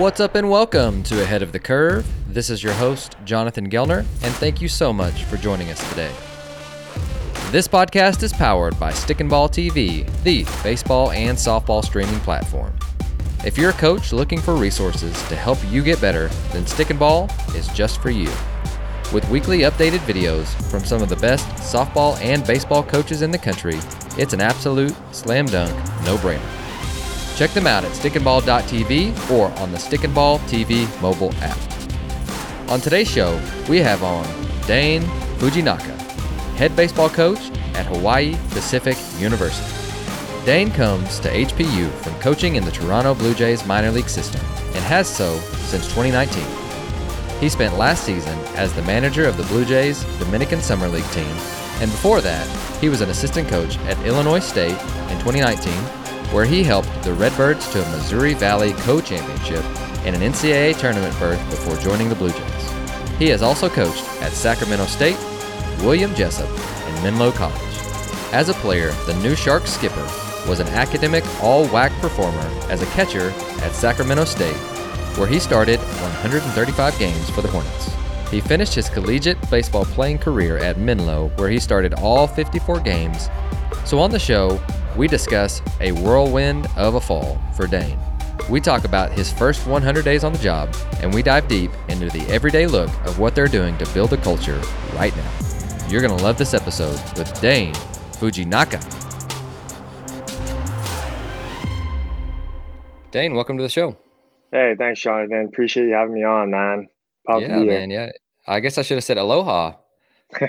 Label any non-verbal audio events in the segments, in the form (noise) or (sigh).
What's up and welcome to Ahead of the Curve. This is your host, Jonathan Gelner, and thank you so much for joining us today. This podcast is powered by Stick and Ball TV, the baseball and softball streaming platform. If you're a coach looking for resources to help you get better, then Stick and Ball is just for you. With weekly updated videos from some of the best softball and baseball coaches in the country, it's an absolute slam dunk no brainer. Check them out at stickandball.tv or on the Stick and Ball TV mobile app. On today's show, we have on Dane Fujinaka, head baseball coach at Hawaii Pacific University. Dane comes to HPU from coaching in the Toronto Blue Jays minor league system and has so since 2019. He spent last season as the manager of the Blue Jays Dominican Summer League team, and before that, he was an assistant coach at Illinois State in 2019 where he helped the Redbirds to a Missouri Valley Co-Championship and an NCAA tournament berth before joining the Blue Jays. He has also coached at Sacramento State, William Jessup, and Menlo College. As a player, the new Sharks skipper was an academic all-WAC performer as a catcher at Sacramento State, where he started 135 games for the Hornets. He finished his collegiate baseball playing career at Menlo, where he started all 54 games. So on the show, we discuss a whirlwind of a fall for Dane. We talk about his first 100 days on the job, and we dive deep into the everyday look of what they're doing to build a culture right now. You're going to love this episode with Dane Fujinaka. Dane, welcome to the show. Hey, thanks, Jonathan. Appreciate you having me on, man. Pumped yeah, man. Yeah. I guess I should have said aloha. (laughs)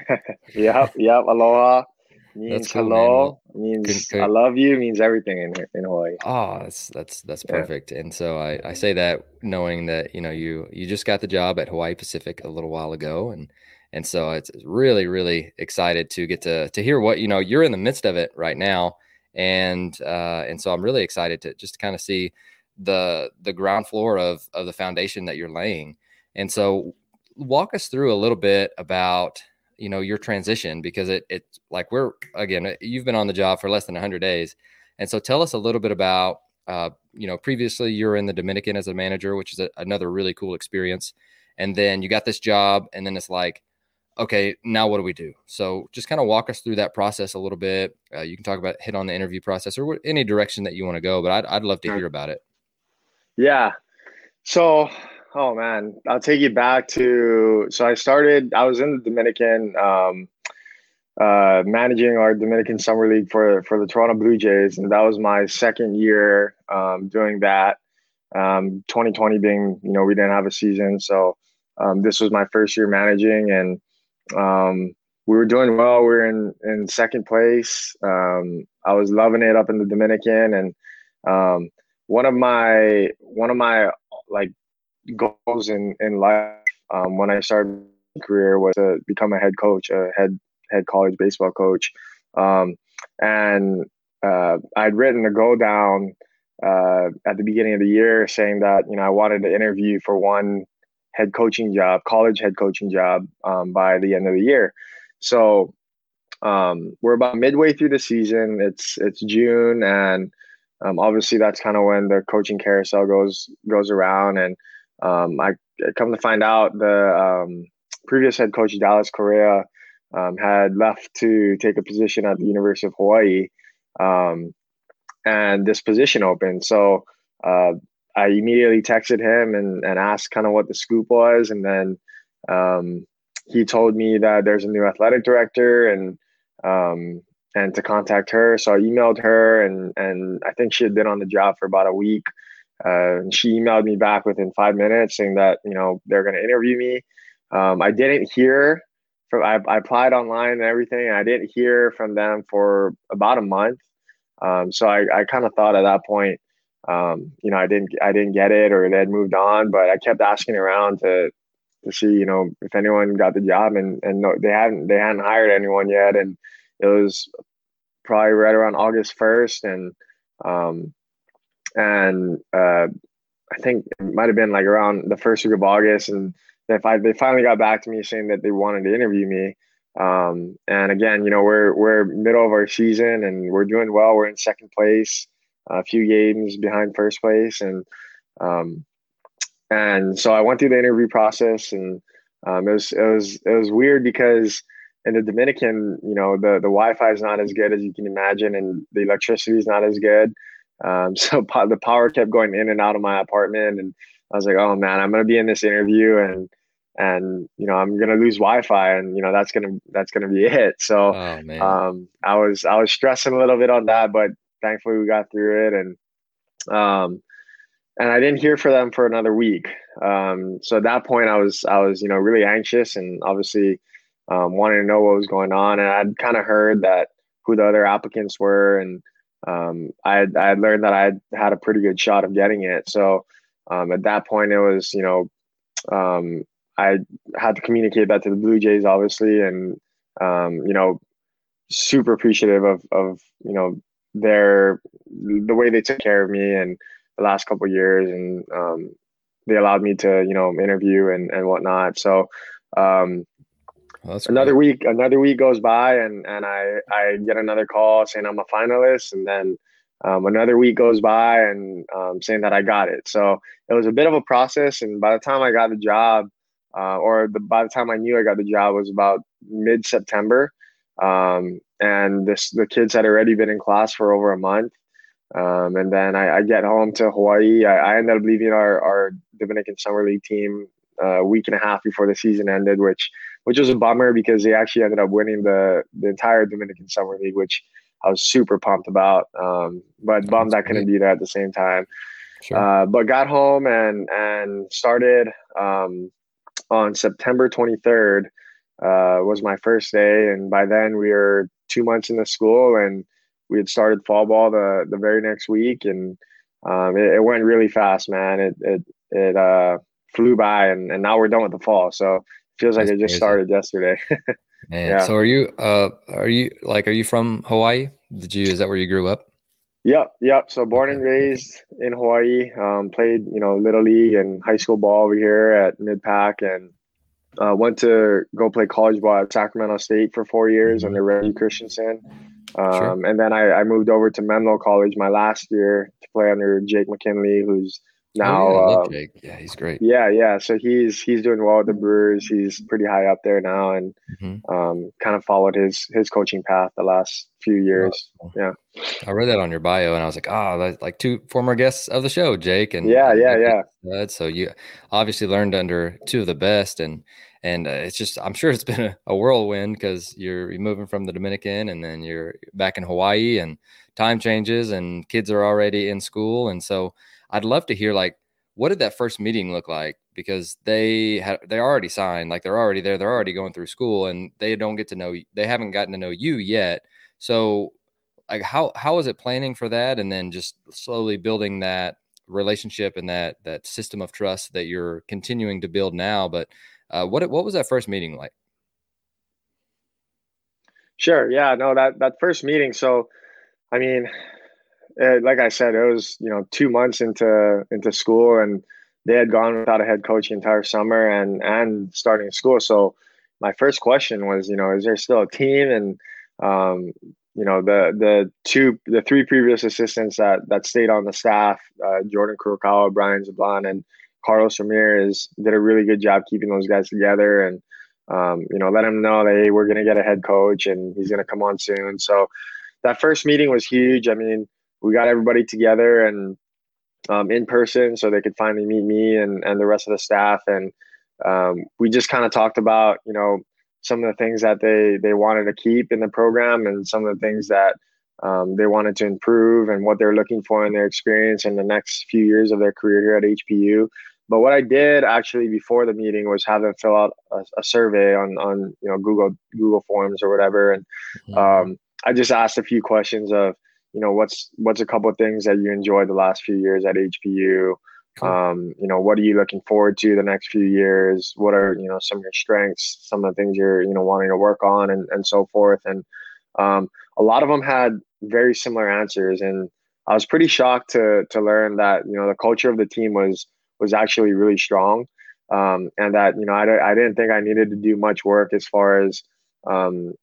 yep, yep. Aloha means cool, hello man. means. I love you means everything in in Hawaii. Oh, that's that's that's perfect. Yeah. And so I I say that knowing that you know you you just got the job at Hawaii Pacific a little while ago, and and so it's really really excited to get to to hear what you know you're in the midst of it right now, and uh, and so I'm really excited to just kind of see the the ground floor of of the foundation that you're laying. And so walk us through a little bit about you know your transition because it it's like we're again uh, you've been on the job for less than 100 days. And so tell us a little bit about uh, you know previously you were in the dominican as a manager which is a, another really cool experience. And then you got this job and then it's like okay now what do we do? So just kind of walk us through that process a little bit. Uh, you can talk about hit on the interview process or any direction that you want to go but I'd, I'd love to hear about it. Yeah. So Oh man, I'll take you back to so I started. I was in the Dominican, um, uh, managing our Dominican summer league for for the Toronto Blue Jays, and that was my second year um, doing that. Um, 2020 being, you know, we didn't have a season, so um, this was my first year managing, and um, we were doing well. We were in in second place. Um, I was loving it up in the Dominican, and um, one of my one of my like goals in in life um, when I started career was to become a head coach, a head head college baseball coach, um, and uh, I'd written a go down uh, at the beginning of the year saying that you know I wanted to interview for one head coaching job, college head coaching job um, by the end of the year. So um, we're about midway through the season. It's it's June, and um, obviously that's kind of when the coaching carousel goes goes around, and um, I come to find out the um, previous head coach Dallas Correa um, had left to take a position at the University of Hawaii, um, and this position opened. So uh, I immediately texted him and, and asked kind of what the scoop was, and then um, he told me that there's a new athletic director and um, and to contact her. So I emailed her, and and I think she had been on the job for about a week. Uh, and she emailed me back within five minutes saying that you know they're going to interview me. Um, I didn't hear from I, I, applied online and everything. And I didn't hear from them for about a month. Um, so I, I kind of thought at that point, um, you know, I didn't I didn't get it or they had moved on. But I kept asking around to to see you know if anyone got the job and and no, they hadn't they hadn't hired anyone yet. And it was probably right around August first and um, and uh, I think it might have been like around the first week of August, and they, they finally got back to me saying that they wanted to interview me. Um, and again, you know, we're we're middle of our season and we're doing well. We're in second place, a few games behind first place, and um, and so I went through the interview process, and um, it was it was it was weird because in the Dominican, you know, the the Wi-Fi is not as good as you can imagine, and the electricity is not as good. Um, (laughs) so po- the power kept going in and out of my apartment, and I was like, oh man, I'm gonna be in this interview, and and you know I'm gonna lose Wi-Fi, and you know that's gonna that's gonna be (laughs) it. So oh, um, I was I was stressing a little bit on that, but thankfully we got through it, and um, and I didn't hear for them for another week. Um, so at that point, I was I was you know really anxious and obviously um, wanting to know what was going on, and I'd kind of heard that who the other applicants were, and um, I I learned that I had had a pretty good shot of getting it. So um, at that point, it was you know um, I had to communicate that to the Blue Jays, obviously, and um, you know super appreciative of of you know their the way they took care of me and the last couple years, and um, they allowed me to you know interview and and whatnot. So um, well, another week, another week goes by, and and I I get another call saying I'm a finalist, and then um, another week goes by and um, saying that I got it. So it was a bit of a process, and by the time I got the job, uh, or the, by the time I knew I got the job, was about mid September. Um, and this the kids had already been in class for over a month. Um, and then I, I, get home to Hawaii. I, I ended up leaving our, our Dominican Summer League team uh, a week and a half before the season ended, which which was a bummer because they actually ended up winning the the entire Dominican Summer League, which I was super pumped about. Um, but bummed I couldn't be there at the same time. Sure. Uh, but got home and and started um, on September 23rd uh, was my first day, and by then we were two months in the school and we had started fall ball the the very next week, and um, it, it, went really fast, man. It it it uh, flew by, and, and now we're done with the fall. So feels like That's it just crazy. started yesterday. (laughs) man, yeah. So are you uh are you like are you from Hawaii? Did you is that where you grew up? Yep, yep. So born and raised in Hawaii. Um, played you know little league and high school ball over here at Mid Pac, and uh, went to go play college ball at Sacramento State for four years mm-hmm. under Reggie Christiansen. Um, sure. And then I, I, moved over to Menlo College my last year to play under Jake McKinley, who's now. Oh, yeah, uh, yeah, he's great. Yeah, yeah. So he's he's doing well with the Brewers. He's pretty high up there now, and mm-hmm. um, kind of followed his his coaching path the last few years. Oh, yeah, I read that on your bio, and I was like, oh, like two former guests of the show, Jake, and yeah, yeah, yeah. So you obviously learned under two of the best, and and uh, it's just i'm sure it's (laughs) been a, a whirlwind because you're, you're moving from the dominican and then you're back in hawaii and time changes and kids are already in school and so i'd love to hear like what did that first meeting look like because they had they're already signed like they're already there they're already going through school and they don't get to know they haven't gotten to know you yet so like how how is it planning for that and then just slowly building that relationship and that that system of trust that you're continuing to build now but uh, what what was that first meeting like? Sure. Yeah. No. That that first meeting. So, I mean, it, like I said, it was you know two months into into school, and they had gone without a head coach the entire summer and and starting school. So, my first question was, you know, is there still a team? And um, you know, the the two the three previous assistants that that stayed on the staff, uh, Jordan Kurokawa, Brian Zablan, and Carlos Ramirez did a really good job keeping those guys together and um, you know let them know that hey we're gonna get a head coach and he's gonna come on soon. So that first meeting was huge. I mean we got everybody together and um, in person so they could finally meet me and and the rest of the staff and um, we just kind of talked about you know some of the things that they they wanted to keep in the program and some of the things that um, they wanted to improve and what they're looking for in their experience in the next few years of their career here at HPU. But what I did actually before the meeting was have them fill out a, a survey on on you know Google Google Forms or whatever, and mm-hmm. um, I just asked a few questions of you know what's what's a couple of things that you enjoyed the last few years at HPU. Cool. Um, you know, what are you looking forward to the next few years? What are you know some of your strengths, some of the things you're you know wanting to work on, and and so forth. And um, a lot of them had very similar answers, and I was pretty shocked to to learn that you know the culture of the team was was actually really strong. Um, and that you know I, I didn't think I needed to do much work as far as um,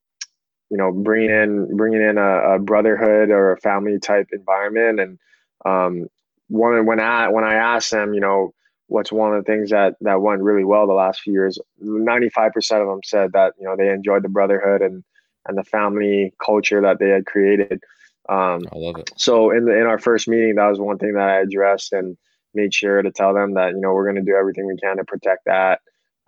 you know bringing in bringing in a, a, brotherhood or a family type environment and um, one when I when I asked them you know what's one of the things that that went really well the last few years. Ninety five percent of them said that you know they enjoyed the brotherhood and and the family culture that they had created. Um, I love it. So in the in our first meeting, that was one thing that I addressed and made sure to tell them that you know we're going to do everything we can to protect that.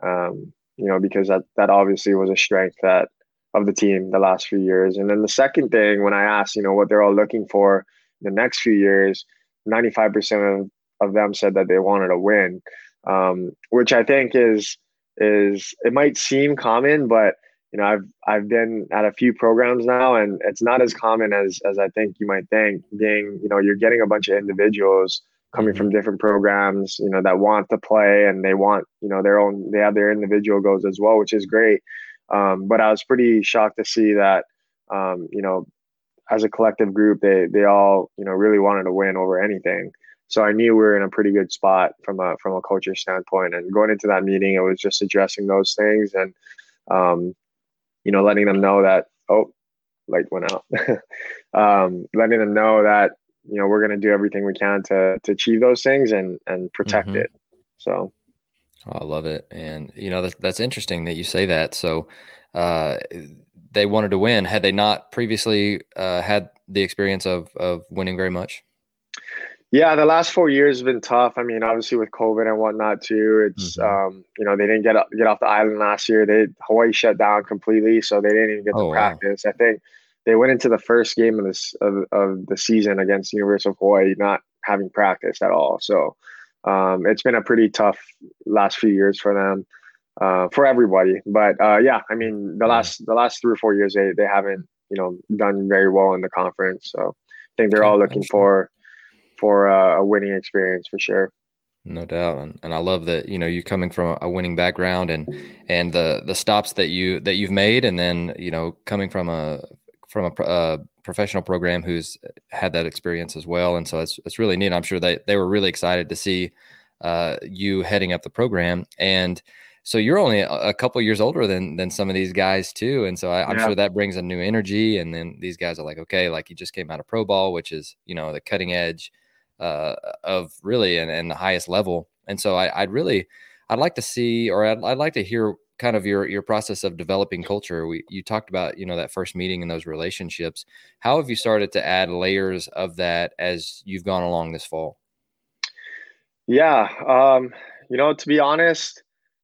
Um, you know because that that obviously was a strength that of the team the last few years. And then the second thing, when I asked, you know, what they're all looking for the next few years, 95% of, of them said that they wanted to win, um, which I think is is it might seem common, but you know, I've I've been at a few programs now, and it's not as common as as I think you might think. Being, you know, you're getting a bunch of individuals coming mm-hmm. from different programs, you know, that want to play and they want, you know, their own. They have their individual goals as well, which is great. Um, but I was pretty shocked to see that, um, you know, as a collective group, they they all, you know, really wanted to win over anything. So I knew we were in a pretty good spot from a from a culture standpoint. And going into that meeting, it was just addressing those things and um, you know, letting them know that, oh, light went out. (laughs) um, letting them know that, you know, we're going to do everything we can to, to achieve those things and, and protect mm-hmm. it. So. Oh, I love it. And, you know, that's, that's interesting that you say that. So, uh, they wanted to win. Had they not previously uh, had the experience of, of winning very much? Yeah, the last four years have been tough. I mean, obviously with COVID and whatnot too. It's mm-hmm. um, you know they didn't get up, get off the island last year. They Hawaii shut down completely, so they didn't even get oh, to practice. Wow. I think they went into the first game of this of, of the season against the University of Hawaii not having practice at all. So um, it's been a pretty tough last few years for them, uh, for everybody. But uh, yeah, I mean the last the last three or four years they they haven't you know done very well in the conference. So I think they're all looking for for a, a winning experience for sure. No doubt, and, and I love that you know you coming from a winning background and and the the stops that you that you've made, and then you know coming from a from a, a professional program who's had that experience as well, and so it's it's really neat. I'm sure they they were really excited to see uh, you heading up the program, and so you're only a, couple years older than than some of these guys too, and so I, am yeah. sure that brings a new energy. And then these guys are like, okay, like you just came out of pro ball, which is you know the cutting edge uh, of really and, and the highest level. And so I, would really, I'd like to see, or I'd, I'd like to hear kind of your your process of developing culture. We you talked about you know that first meeting and those relationships. How have you started to add layers of that as you've gone along this fall? Yeah, um, you know, to be honest,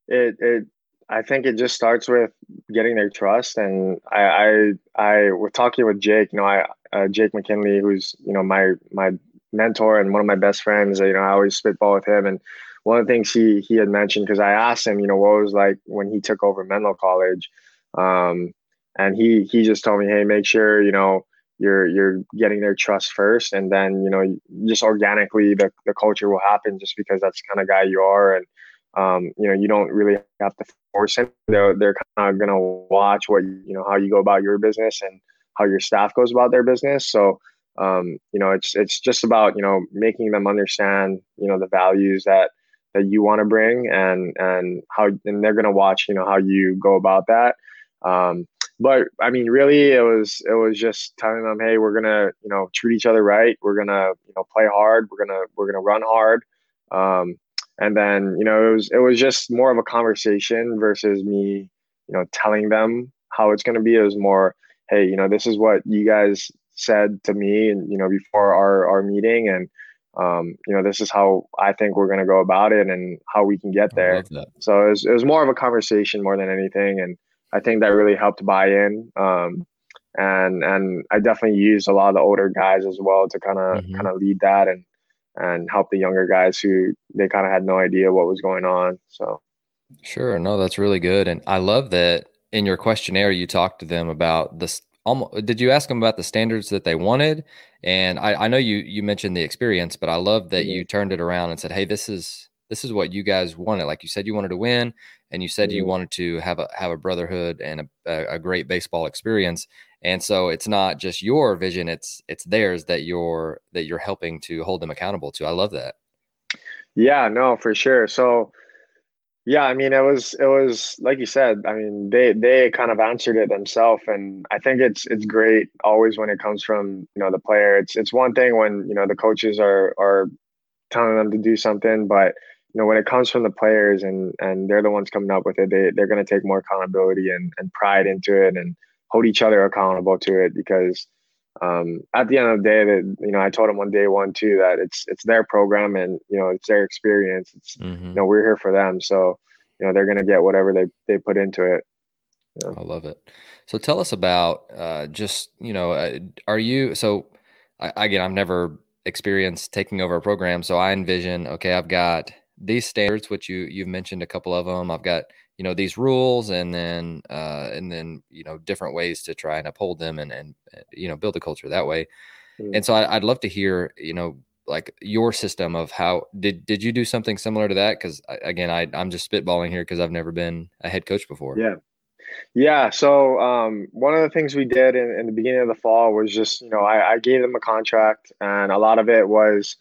it it I think it just starts with getting their trust. And I I I was talking with Jake. You know, I uh, Jake McKinley, who's you know my my mentor and one of my best friends. You know, I always spitball with him. And one of the things he he had mentioned because I asked him, you know, what was like when he took over Menlo College, um, and he he just told me, hey, make sure you know you're you're getting their trust first, and then you know just organically the the culture will happen just because that's the kind of guy you are, and um, you know you don't really have to force it. They're they're kind of gonna watch what you know how you go about your business and how your staff goes about their business. So um, you know it's it's just about you know making them understand you know the values that that you want to bring and and how and they're to watch you know how you go about that. Um, but i mean really it was it was just telling them hey we're gonna you know treat each other right. We're gonna you know play hard. We're gonna we're gonna run hard. Um, and then you know it was it was just more of a conversation versus me you know telling them how it's to be. It was more hey you know this is what you guys said to me and you know before our our meeting and um, you know this is how I think we're going to go about it and how we can get there. So it was, it was more of a conversation more than anything, and I think that really helped buy in. Um, and and I definitely used a lot of the older guys as well to kind of kind of lead that and and help the younger guys who they kind of had no idea what was going on. So sure, no, that's really good, and I love that in your questionnaire you talked to them about the almost, did you ask them about the standards that they wanted? And I, I know you you mentioned the experience, but I love that mm-hmm. you turned it around and said, "Hey, this is this is what you guys wanted. Like you said, you wanted to win, and you said mm-hmm. you wanted to have a have a brotherhood and a, a great baseball experience. And so it's not just your vision; it's it's theirs that you're that you're helping to hold them accountable to. I love that. Yeah, no, for sure. So yeah, I mean, it was it was like you said. I mean, they they kind of answered it themselves, and I think it's it's great always when it comes from you know the player. It's it's one thing when you know the coaches are are telling them to do something, but you know when it comes from the players and and they're the ones coming up with it, they they're going to take more accountability and and pride into it and hold each other accountable to it because um, at the end of the day that you know i told them on day one too that it's it's their program and you know it's their experience. It's mm-hmm. you know we're here for them. So you know they're going to get whatever they they put into it. You know? i love it. So tell us about uh, just you know uh, are you so I, again i've never experienced taking over a program. So i envision okay i've got these standards which you you've mentioned a couple of them i've got you know these rules and then uh, and then you know different ways to try and uphold them and and uh, you know build a culture that way. Mm. and so I, would love to hear you know like your system of how did did you do something similar to that? Because again I, i'm just spitballing here because i've never been a head coach before. Yeah. Yeah so um, one of the things we did in, in, the beginning of the fall was just you know I, I gave them a contract and a lot of it was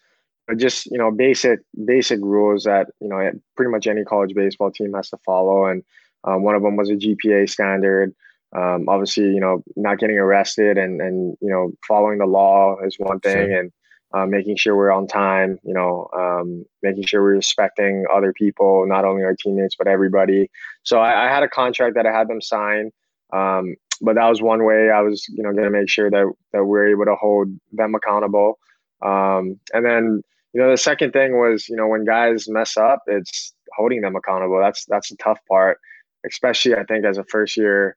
just you know basic basic rules that you know pretty much any college baseball team has to follow. And um, one of them was a gpa standard. Um, obviously you know not getting arrested and and you know following the law is one thing and uh, making sure we're on time you know um, making sure we're respecting other people not only our teammates but everybody. So I, I had a contract that i had them sign. Um, but that was one way i was you know going to make sure that that we're able to hold them accountable. Um, and then you know, the second thing was, you know, when guys mess up, it's holding them accountable. That's that's the tough part, especially I think as a first year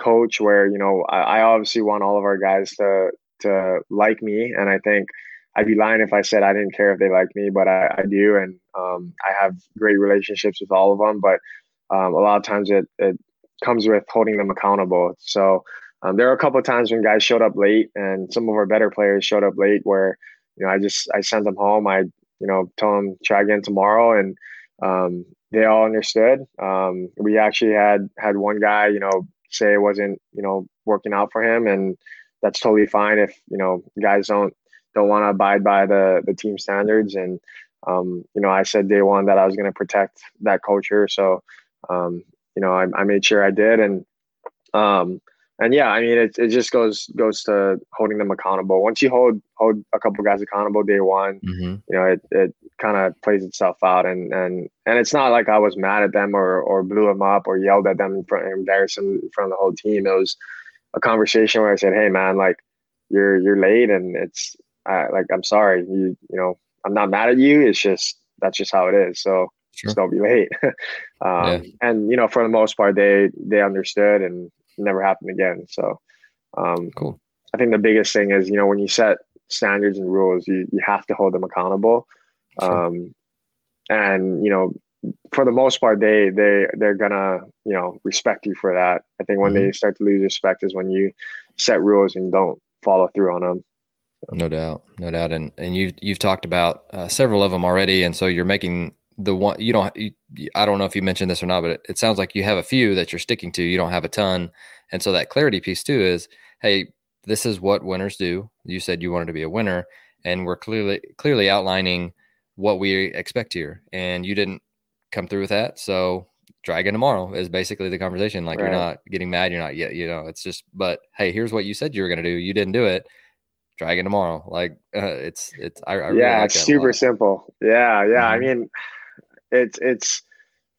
coach, where you know I, I obviously want all of our guys to to like me, and I think I'd be lying if I said I didn't care if they like me, but I, I do, and um, I have great relationships with all of them. But um, a lot of times it it comes with holding them accountable. So um, there are a couple of times when guys showed up late, and some of our better players showed up late, where you know, I just I sent them home. I you know told them try again tomorrow, and um, they all understood. Um, we actually had had one guy, you know, say it wasn't you know working out for him, and that's totally fine if you know guys don't don't want to abide by the the team standards. And um, you know, I said day one that I was going to protect that culture, so um, you know I, I made sure I did, and um, and yeah, I mean, it, it just goes goes to holding them accountable. Once you hold hold a couple guys accountable day one, mm-hmm. you know, it, it kind of plays itself out. And and and it's not like I was mad at them or or blew them up or yelled at them in front, embarrassed them in front of the whole team. It was a conversation where I said, "Hey, man, like you're you're late, and it's uh, like I'm sorry. You you know, I'm not mad at you. It's just that's just how it is. So sure. just don't be late." (laughs) um, yeah. And you know, for the most part, they they understood and never happen again. So, um, cool. I think the biggest thing is, you know, when you set standards and rules, you, you have to hold them accountable. Sure. Um, and, you know, for the most part, they, they, they're gonna, you know, respect you for that. I think when mm-hmm. they start to lose respect is when you set rules and don't follow through on them. No doubt, no doubt, and and you you've talked about uh, several of them already, and so you're making the one you don't you, i don't know if you mentioned this or not but it, it, sounds like you have a few that you're sticking to. You don't have a ton. And so that clarity piece too is hey this is what winners do. You said you wanted to be a winner and we're clearly clearly outlining what we expect here. And you didn't come through with that. So try again tomorrow is basically the conversation. Like right. you're not getting mad. You're not yet you know it's just but hey here's what you said you were going to do. You didn't do it. Try again tomorrow. Like uh, it's it's I, I really yeah like it's super simple. Yeah yeah mm-hmm. i mean it's it's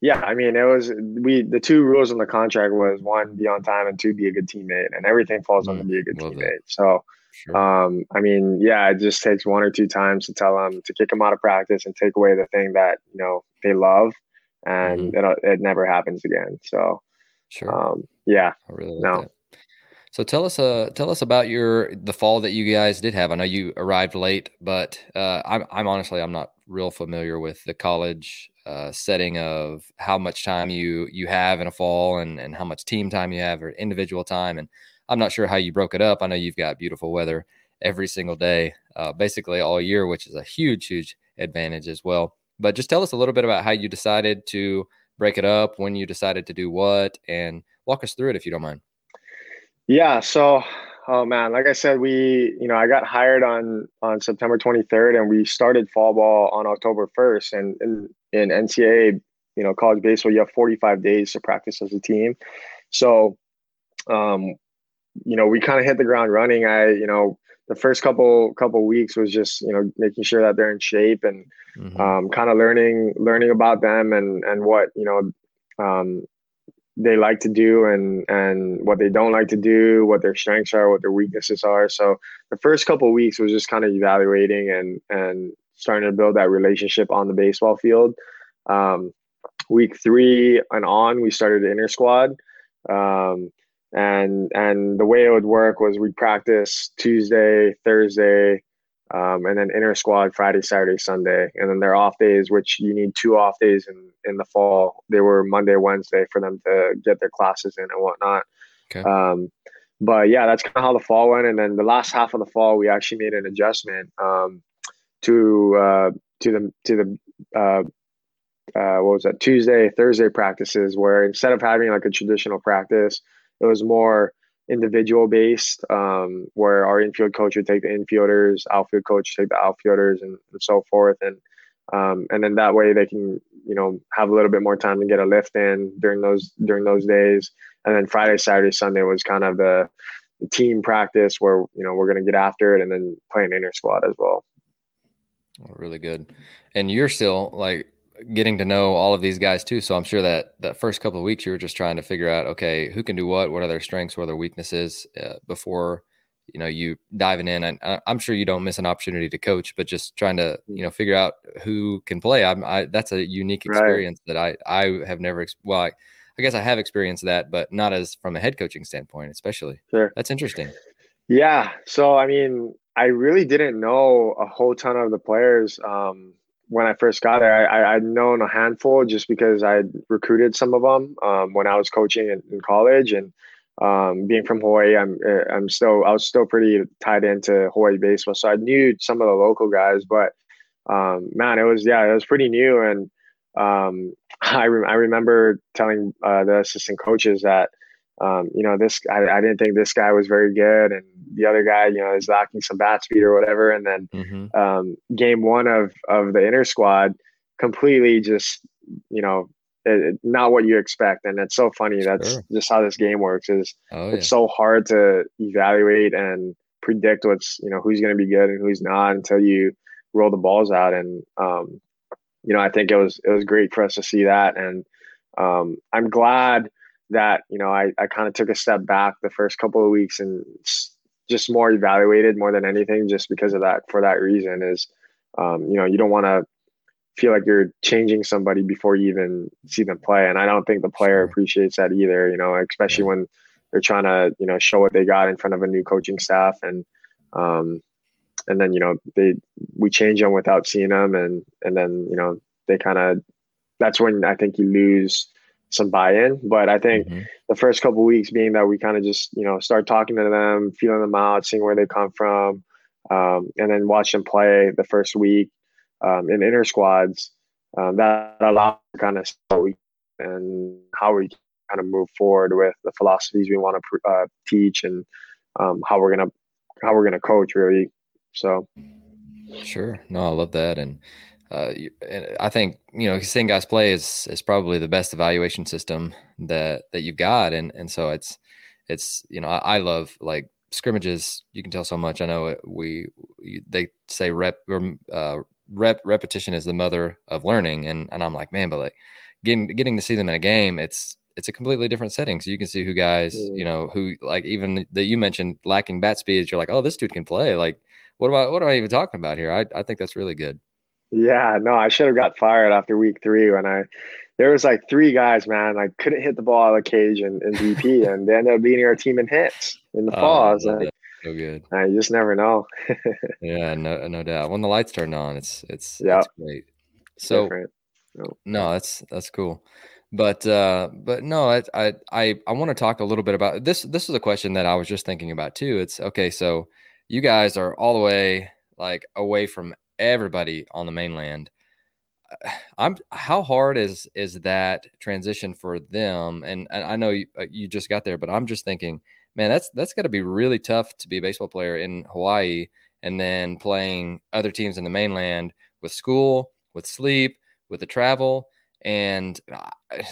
yeah, I mean, it was we the two rules in the contract was one be on time and two be a good teammate, and everything falls mm, under be a good teammate. It. So, sure. um, I mean, yeah, it just takes one or two times to tell them to kick them out of practice and take away the thing that you know they love, and mm-hmm. it it never happens again. So, sure, um, yeah, I really like no. That. So tell us, uh, tell us about your the fall that you guys did have. I know you arrived late, but uh, I'm, I'm honestly I'm not real familiar with the college uh, setting of how much time you you have in a fall and and how much team time you have or individual time. And I'm not sure how you broke it up. I know you've got beautiful weather every single day, uh, basically all year, which is a huge, huge advantage as well. But just tell us a little bit about how you decided to break it up, when you decided to do what, and walk us through it if you don't mind. Yeah. So, oh man, like I said, we, you know, I got hired on on September 23rd, and we started fall ball on October 1st. And in, in NCAA, you know, college baseball, you have 45 days to practice as a team. So, um, you know, we kind of hit the ground running. I, you know, the first couple couple weeks was just you know making sure that they're in shape and mm-hmm. um, kind of learning learning about them and and what you know um, they like to do and and what they don't like to do, what their strengths are, what their weaknesses are. So the first couple weeks was just kind of evaluating and and starting to build that relationship on the baseball field. Um, week three and on, we started the inner squad. Um, and and the way it would work was we'd practice Tuesday, Thursday, um, and then inner squad Friday, Saturday, Sunday, and then their off days, which you need two off days in in the fall. They were Monday, Wednesday for them to get their classes in and whatnot. Okay. Um, but yeah, that's kind of how the fall went. And then the last half of the fall, we actually made an adjustment um, to uh, to the to the uh, uh, what was that Tuesday Thursday practices, where instead of having like a traditional practice, it was more individual based, um, where our infield coach would take the infielders, outfield coach take the outfielders, and, and so forth, and um, and then that way they can you know have a little bit more time to get a lift in during those during those days, and then Friday, Saturday, Sunday was kind of the, the team practice where you know we're gonna get after it, and then play an inner squad as well. Really good, and you're still like getting to know all of these guys too. So I'm sure that that first couple of weeks you were just trying to figure out, okay, who can do what, what are their strengths, what are their weaknesses uh, before you know you diving in. And I'm sure you don't miss an opportunity to coach, but just trying to you know figure out who can play. I'm I, that's a unique experience right. that I I have never. Well, I, I guess I have experienced that, but not as from a head coaching standpoint, especially. Sure, that's interesting. Yeah. So I mean, I really didn't know a whole ton of the players. Um, when I first got there, I, I'd known a handful just because I'd recruited some of them um, when I was coaching in, in college, and um, being from Hawaii, I'm uh, I'm still I was still pretty tied into Hawaii baseball, so I knew some of the local guys. But um, man, it was yeah, it was pretty new, and um, (laughs) I re- I remember telling uh, the assistant coaches that um, you know, this I, I, didn't think this guy was very good, and the other guy, you know, is lacking some bat speed or whatever. And then mm-hmm. um, game one of of the inner squad, completely just you know, it, not what you expect. And it's so funny. Sure. That's just how this game works. Is oh, it's so hard to evaluate and predict what's you know who's going to be good and who's not until you roll the balls out. And um, you know, I think it was it was great for us to see that, and um, I'm glad that you know I, I kind of took a step back the first couple of weeks and just more evaluated more than anything just because of that for that reason is um, you know you don't want to feel like you're changing somebody before you even see them play. And i don't think the player appreciates that either you know especially when they're trying to you know show what they got in front of a new coaching staff and um, and then you know they we change them without seeing them and and then you know they kind of that's when i think you lose some buy-in. But I think mm-hmm. the first couple weeks being that we kind of just you know start talking to them, feeling them out, seeing where they come from, um, and then watch them play the first week um, in inner squads. Um, that allows kind of we and how we kind of move forward with the philosophies we want to uh, teach and um, how we're gonna how we're gonna coach really. So. Sure. No, I love that. And uh, I think you know seeing guys play is is probably the best evaluation system that that you've got, and and so it's it's you know I, I love like scrimmages. You can tell so much. I know we they say rep uh, rep repetition is the mother of learning, and and I'm like man, but like getting getting to see them in a game, it's it's a completely different setting. So you can see who guys, you know, who like even that you mentioned lacking bat speed. You're like, oh, this dude can play. Like, what am I? what am I even talking about here? I I think that's really good. Yeah, no, I should have got fired after week three when I there was like three guys, man, I couldn't hit the ball out of the cage in, in BP (laughs) and they ended up beating our team in hits in the oh, fall. I was like, so good. I just never know. (laughs) yeah, no, no doubt. When the lights turn on, it's it's yeah, great. So no. no, that's that's cool. But uh, but no, I I I, I want to talk a little bit about this. This is a question that I was just thinking about too. It's okay. So you guys are all the way like away from everybody on the mainland. I'm how hard is is that transition for them? And, and I know you, uh, you just got there, but I'm just thinking, man, that's that's got to be really tough to be a baseball player in Hawaii and then playing other teams in the mainland with school, with sleep, with the travel, and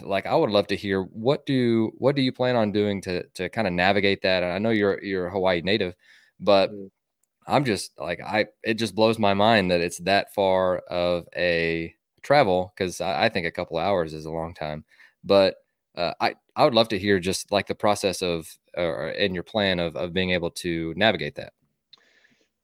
like I would love to hear what do what do you plan on doing to to kind of navigate that? And I know you're you're a Hawaii native, but mm. I'm just like I it just blows my mind that it's that far of a travel because I, I, think a couple hours is a long time. But uh, I I would love to hear just like the process of or in your plan of of being able to navigate that.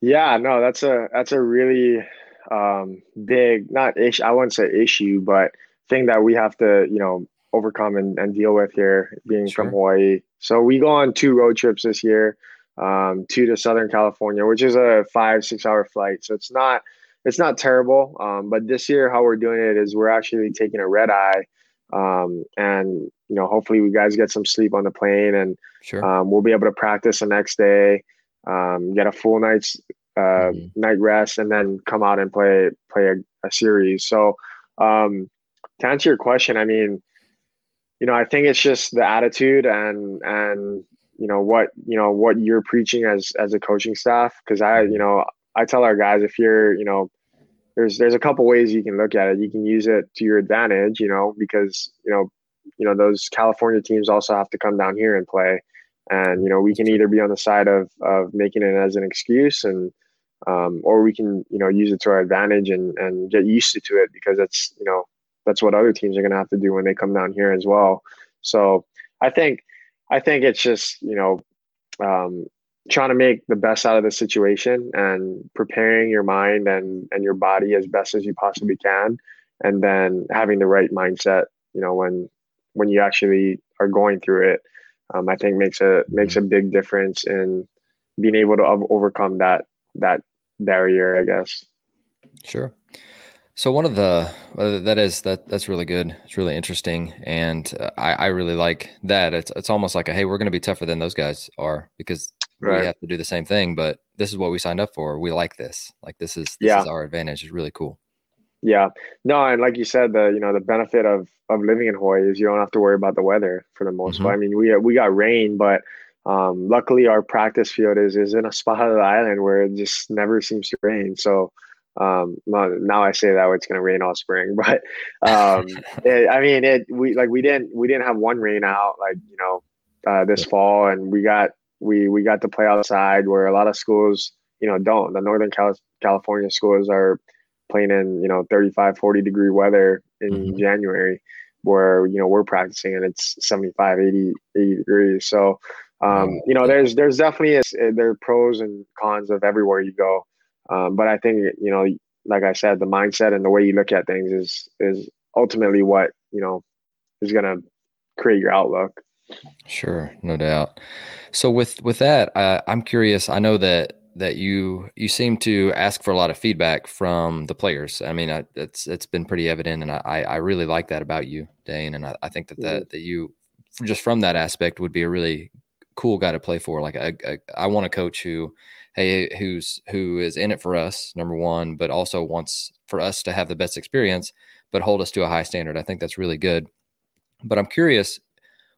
Yeah, no, that's a that's a really um, big not issue. I wouldn't say issue, but thing that we have to you know overcome and, and deal with here, being sure. from Hawaii. So we go on two road trips this year, um, two to Southern California, which is a five six hour flight. So it's not it's not terrible. Um, but this year, how we're doing it is we're actually taking a red eye, um, and you know hopefully we guys get some sleep on the plane, and sure. Um, we'll be able to practice the next day, um, get a full night's uh, mm-hmm. night rest, and then come out and play play a, a series. So um, to answer your question, I mean you know, I think it's just the attitude and and you know what you know what you're preaching as as a coaching staff. Because I you know I tell our guys if you're you know there's there's a couple ways you can look at it. You can use it to your advantage, you know, because you know you know those California teams also have to come down here and play, and you know we can either be on the side of of making it as an excuse and um, or we can you know use it to our advantage and and get used to, to it because it's you know that's what other teams are going to have to do when they come down here as well. So I think I think it's just you know um, trying to make the best out of the situation and preparing your mind and and your body as best as you possibly can, and then having the right mindset. You know when when you actually are going through it, um, I think makes a makes a big difference in being able to overcome that that barrier. I guess. Sure. So one of the uh, that is that that's really good. It's really interesting, and uh, I, I really like that. It's it's almost like a hey, we're going to be tougher than those guys are because right. we have to do the same thing. But this is what we signed up for. We like this. Like this is this yeah. is our advantage. It's really cool. Yeah. No, and like you said, the you know the benefit of of living in Hawaii is you don't have to worry about the weather for the most mm-hmm. part. I mean, we we got rain, but um, luckily our practice field is is in a spot of the island where it just never seems to rain. So um now i say that it's going to rain all spring (laughs) but um it, i mean it we like we didn't we didn't have one rain out like you know uh this fall and we got we we got to play outside where a lot of schools you know don't. The northern Cal- california schools are playing in you know 35 40 degree weather in mm-hmm. january where you know we're practicing and it's 75 80 80 degrees. So um you know there's there's definitely a, there are pros and cons of everywhere you go um, but I think you know, like I said, the mindset and the way you look at things is is ultimately what you know is going to create your outlook. Sure, no doubt. So with with that, uh, I'm curious. I know that that you you seem to ask for a lot of feedback from the players. I mean, I, it's it's been pretty evident, and I I really like that about you, Dane. And I, I think that that mm-hmm. that you just from that aspect would be a really cool guy to play for. Like I I, I want a coach who hey, who's who is in it for us, number one, but also wants for us to have the best experience, but hold us to a high standard. I think that's really good. But I'm curious,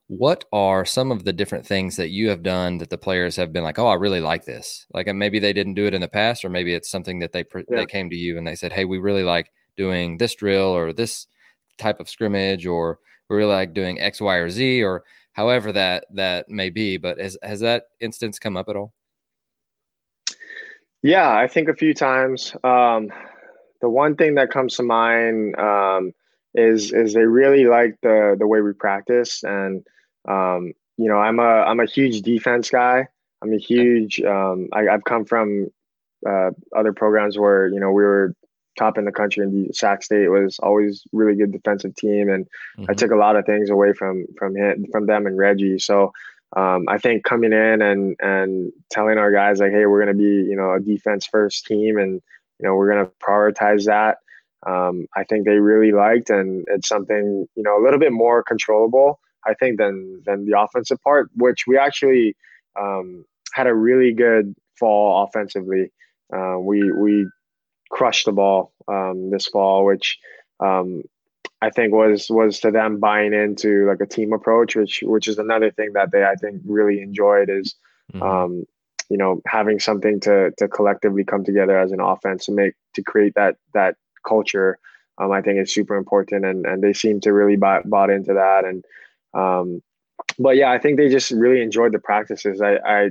what are some of the different things that you have done that the players have been like, oh, I really like this? Like maybe they didn't do it in the past, or maybe it's something that they yeah. they came to you and they said, hey, we really like doing this drill or this type of scrimmage, or we really like doing X, Y, or Z, or however that that may be. But has has that instance come up at all? Yeah, I think a few times. Um, the one thing that comes to mind um, is is they really like the the way we practice, and um, you know, I'm a I'm a huge defense guy. I'm a huge. Um, I, have come from uh, other programs where you know we were top in the country, and the Sac State was always really good defensive team, and mm-hmm. I took a lot of things away from from him, from them and Reggie. So um, I think coming in and and telling our guys like, hey, we're going to be you know a defense first team, and you know we're going to prioritize that. Um, I think they really liked, and it's something you know a little bit more controllable, I think, than than the offensive part, which we actually um, had a really good fall offensively. Uh, we we crushed the ball um, this fall, which um, I think was was to them buying into like a team approach, which which is another thing that they I think really enjoyed is, mm-hmm. um, you know, having something to to collectively come together as an offense to make to create that that culture. Um, I think is super important, and and they seem to really buy, bought into that. And um, but yeah, I think they just really enjoyed the practices. I, I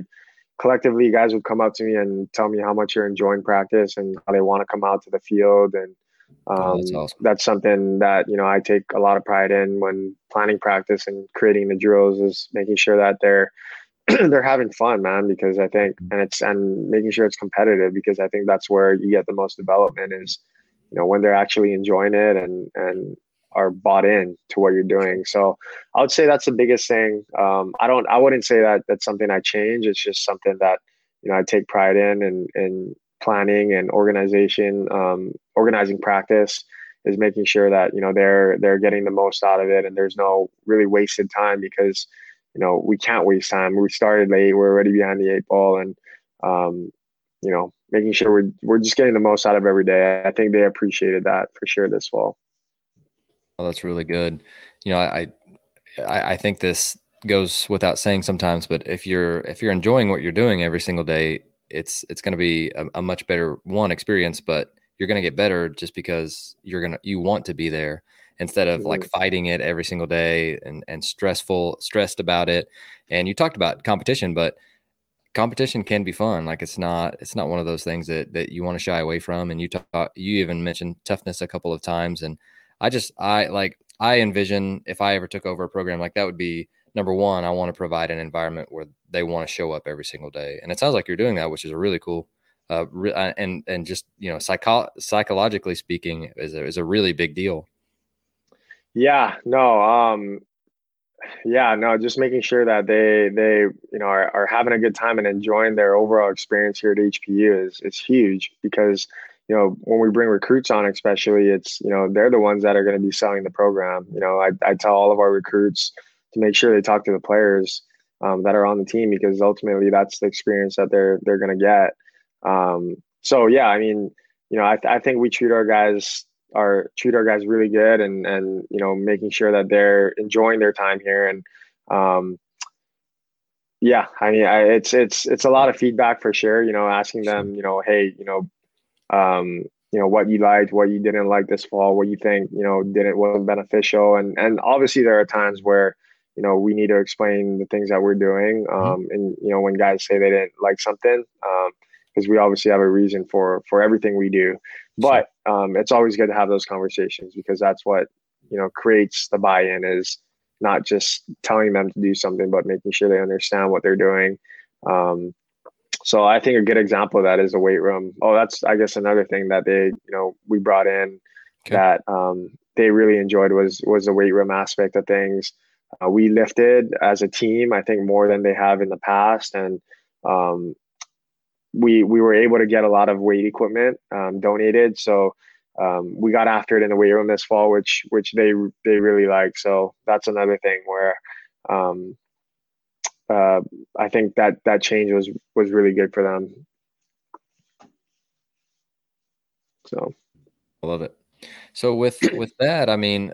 collectively, guys would come up to me and tell me how much you're enjoying practice and how they want to come out to the field. And um, oh, that's, um, awesome. that's something that, you know, I take a lot of pride in when planning practice and creating the drills is making sure that they're, (clears throat) they're having fun, man, because I think, and it's, and making sure it's competitive because I think that's where you get the most development is, you know, when they're actually enjoying it and, and, are bought in to what you're doing. So I would say that's the biggest thing. Um, I don't, I wouldn't say that that's something I change. It's just something that, you know, I take pride in and, and planning and organization, um, organizing practice is making sure that, you know, they're, they're getting the most out of it and there's no really wasted time because, you know, we can't waste time. We started late. We're already behind the eight ball and, um, you know, making sure we're, we're just getting the most out of every day. I think they appreciated that for sure this fall. Oh, that's really good. You know, I, I, I think this goes without saying sometimes, but if you're if you're enjoying what you're doing every single day, it's it's going to be a, a, much better one experience. But you're going to get better just because you're gonna you want to be there instead of like fighting it every single day and and stressful stressed about it. And you talked about competition, but competition can be fun. Like it's not it's not one of those things that that you want to shy away from. And you talk you even mentioned toughness a couple of times and I just I like I envision if I ever took over a program like that would be number one. I want to provide an environment where they want to show up every single day, and it sounds like you're doing that, which is a really cool. Uh, re- uh, and and just you know, psycho- psychologically speaking, is a, is a really big deal. Yeah. No. Um. Yeah. No. Just making sure that they they you know are, are having a good time and enjoying their overall experience here at HPU is is huge because you know, when we bring recruits on, especially, it's, you know, they're the ones that are going to be selling the program. You know, I, I tell all of our recruits to make sure they talk to the players um, that are on the team because ultimately that's the experience that they're, they're going to get. Um, so yeah, I mean, you know, I, I think we treat our guys, our treat our guys really good and, and, you know, making sure that they're enjoying their time here. And, um, yeah, I mean, I, it's, it's, it's a lot of feedback for sure, you know, asking them, you know, Hey, you know, um, you know what you liked, what you didn't like this fall, what you think you know didn't wasn't beneficial, and and obviously there are times where you know we need to explain the things that we're doing, mm-hmm. um, and you know when guys say they didn't like something, because um, we obviously have a reason for for everything we do, but um, it's always good to have those conversations because that's what you know creates the buy-in is not just telling them to do something, but making sure they understand what they're doing. Um, so I think a good example of that is the weight room. Oh, that's I guess another thing that they you know we brought in okay. that um, they really enjoyed was was the weight room aspect of things. Uh, we lifted as a team, I think more than they have in the past, and um, we we were able to get a lot of weight equipment um, donated. So um, we got after it in the weight room this fall, which which they they really like. So that's another thing where um, uh, I think that that change was was really good for them. So, I love it. So with with that, I mean,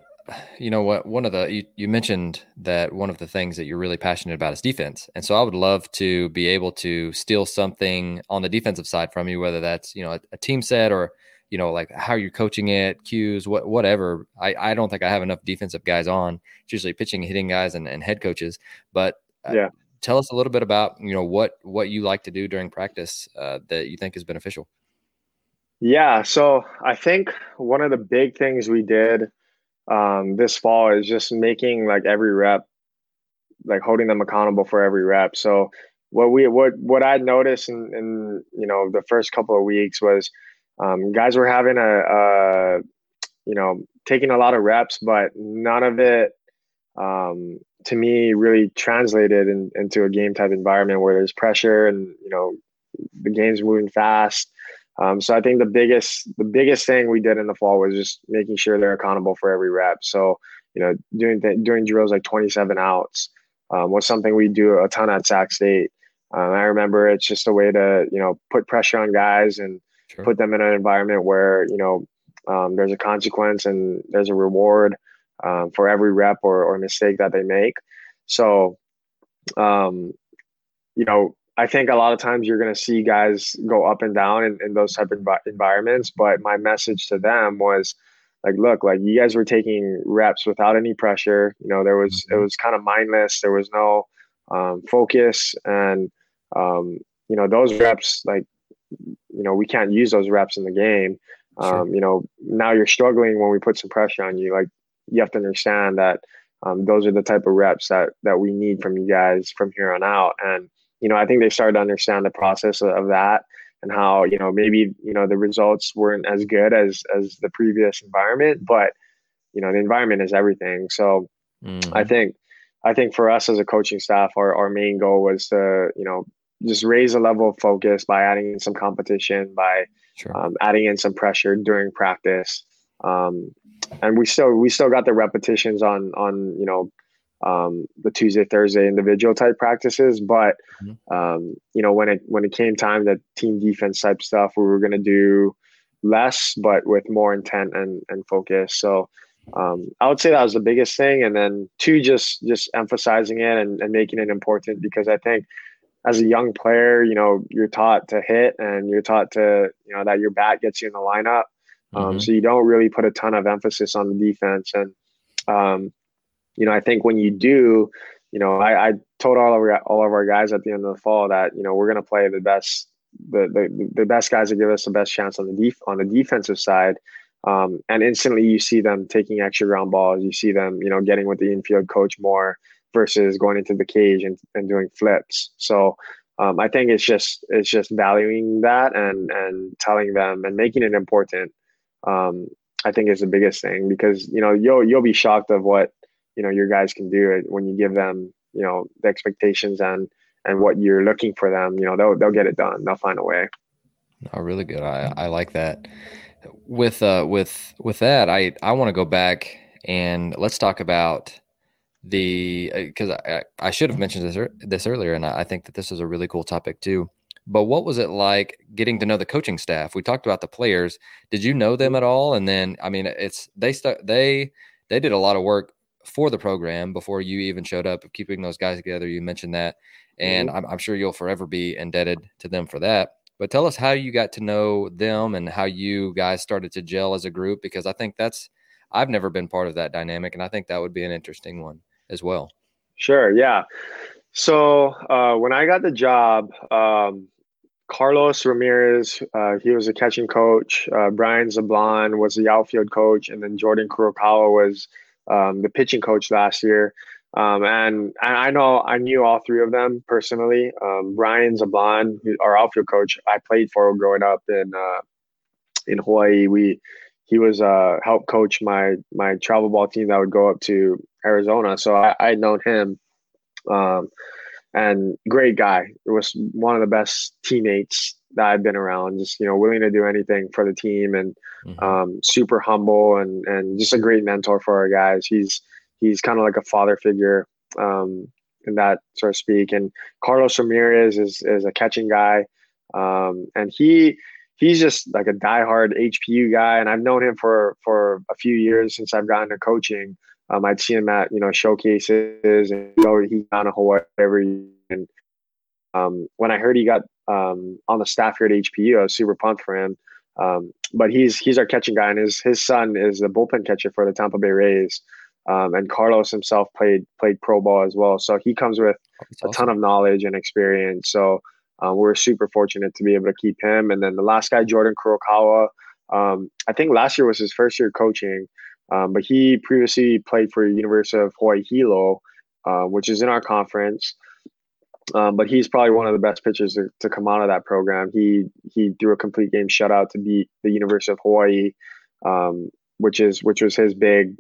you know what? One of the you, you mentioned that one of the things that you're really passionate about is defense, and so I would love to be able to steal something on the defensive side from you, whether that's you know a, a team set or you know like how you're coaching it, cues, what whatever. I I don't think I have enough defensive guys on. It's usually pitching, hitting guys, and, and head coaches, but uh, yeah tell us a little bit about you know what what you like to do during practice uh, that you think is beneficial yeah so i think one of the big things we did um, this fall is just making like every rep like holding them accountable for every rep so what we what what i noticed in, in you know the first couple of weeks was um, guys were having a, a you know taking a lot of reps but none of it um, to me really translated in, into a game type environment where there's pressure and you know the game's moving fast. Um, so I think the biggest the biggest thing we did in the fall was just making sure they're accountable for every rep. So you know doing th- doing drills like 27 outs um, was something we do a ton at Sac State. Um, I remember it's just a way to you know put pressure on guys and sure. put them in an environment where you know um, there's a consequence and there's a reward um, for every rep or, or mistake that they make. So, um, you know, I think a lot of times you're going to see guys go up and down in, in those type of environments. But my message to them was like, look, like you guys were taking reps without any pressure. You know, there was, mm-hmm. it was kind of mindless. There was no um, focus. And, um, you know, those reps, like, you know, we can't use those reps in the game. Sure. Um, you know, now you're struggling when we put some pressure on you. Like, you have to understand that um, those are the type of reps that that we need from you guys from here on out. And you know, I think they started to understand the process of, of that and how you know maybe you know the results weren't as good as as the previous environment, but you know the environment is everything. So mm-hmm. I think I think for us as a coaching staff, our, our main goal was to, you know, just raise a level of focus by adding in some competition, by sure. um, adding in some pressure during practice. Um, and we still we still got the repetitions on on you know um, the Tuesday Thursday individual type practices, but mm-hmm. um, you know when it when it came time that team defense type stuff, we were going to do less, but with more intent and and focus. So um, I would say that was the biggest thing, and then two, just just emphasizing it and, and making it important because I think as a young player, you know, you're taught to hit and you're taught to, you know, that your bat gets you in the lineup. Um, mm-hmm. So you don't really put a ton of emphasis on the defense. And, um, you know, I think when you do, you know, I, I told all of our, all of our guys at the end of the fall that, you know, we're going to play the best, the, the, the best guys that give us the best chance on the def- on the defensive side. Um, and instantly you see them taking extra ground balls. You see them, you know, getting with the infield coach more versus going into the cage and, and doing flips. So um, I think it's just it's just valuing that and and telling them and making it important. Um, I think is the biggest thing because you know you'll you'll be shocked of what you know your guys can do it when you give them you know the expectations and and what you're looking for them. You know they'll they'll get it done. They'll find a way. Oh, really good. I I like that with uh with with that i i want to go back and let's talk about the because uh, I, I should have mentioned this this earlier and I think that this is a really cool topic too but what was it like getting to know the coaching staff we talked about the players did you know them at all and then i mean it's they st- they they did a lot of work for the program before you even showed up of keeping those guys together you mentioned that and mm-hmm. I'm, I'm sure you'll forever be indebted to them for that but tell us how you got to know them and how you guys started to gel as a group because I think that's I've never been part of that dynamic and I think that would be an interesting one as well. Sure, yeah. So uh, when I got the job, um, Carlos Ramirez, uh, he was a catching coach. Uh, Brian Zablon was the outfield coach, and then Jordan Kurokawa was um, the pitching coach last year. Um, and, and I know I knew all three of them personally. Um, Brian Zablon, our outfield coach, I played for growing up in uh, in Hawaii. We he was uh, help coach my my travel ball team that would go up to Arizona. So I I'd known him, um, and great guy. It was one of the best teammates that I've been around. Just you know, willing to do anything for the team, and mm-hmm. um, super humble and and just a great mentor for our guys. He's he's kind of like a father figure um, in that sort of speak. And Carlos Ramirez is is a catching guy, um, and he he's just like a diehard HPU guy. And I've known him for for a few years since I've gotten to coaching. Um, I'd see him at you know showcases, and you know, he's down in Hawaii every year. And um, when I heard he got um, on the staff here at HPU, I was super pumped for him. Um, but he's he's our catching guy, and his his son is the bullpen catcher for the Tampa Bay Rays. Um, and Carlos himself played played pro ball as well, so he comes with That's a awesome. ton of knowledge and experience. So uh, we're super fortunate to be able to keep him. And then the last guy, Jordan Kurokawa, um, I think last year was his first year coaching, um, but he previously played for University of Hawaii Hilo, uh, which is in our conference. Um, but he's probably one of the best pitchers to, to, come out of that program. He he threw a complete game shutout to beat the University of Hawaii, um, which is which was his big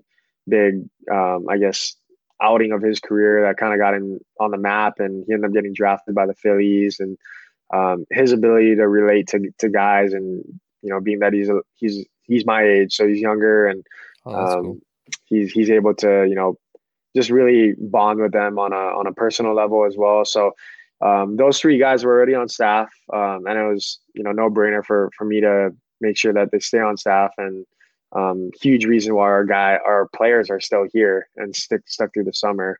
big, um, I guess, outing of his career that kind of got him on the map, and he ended up getting drafted by the Phillies. And um, his ability to relate to to guys, and you know, being that he's a, he's he's my age, so he's younger, and oh, um, cool. he's he's able to you know just really bond with them on a on a personal level as well. So. Um, those three guys were already on staff, um, and it was you know no brainer for for me to make sure that they stay on staff and um, huge reason why our guy, our players are still here and stick stuck through the summer.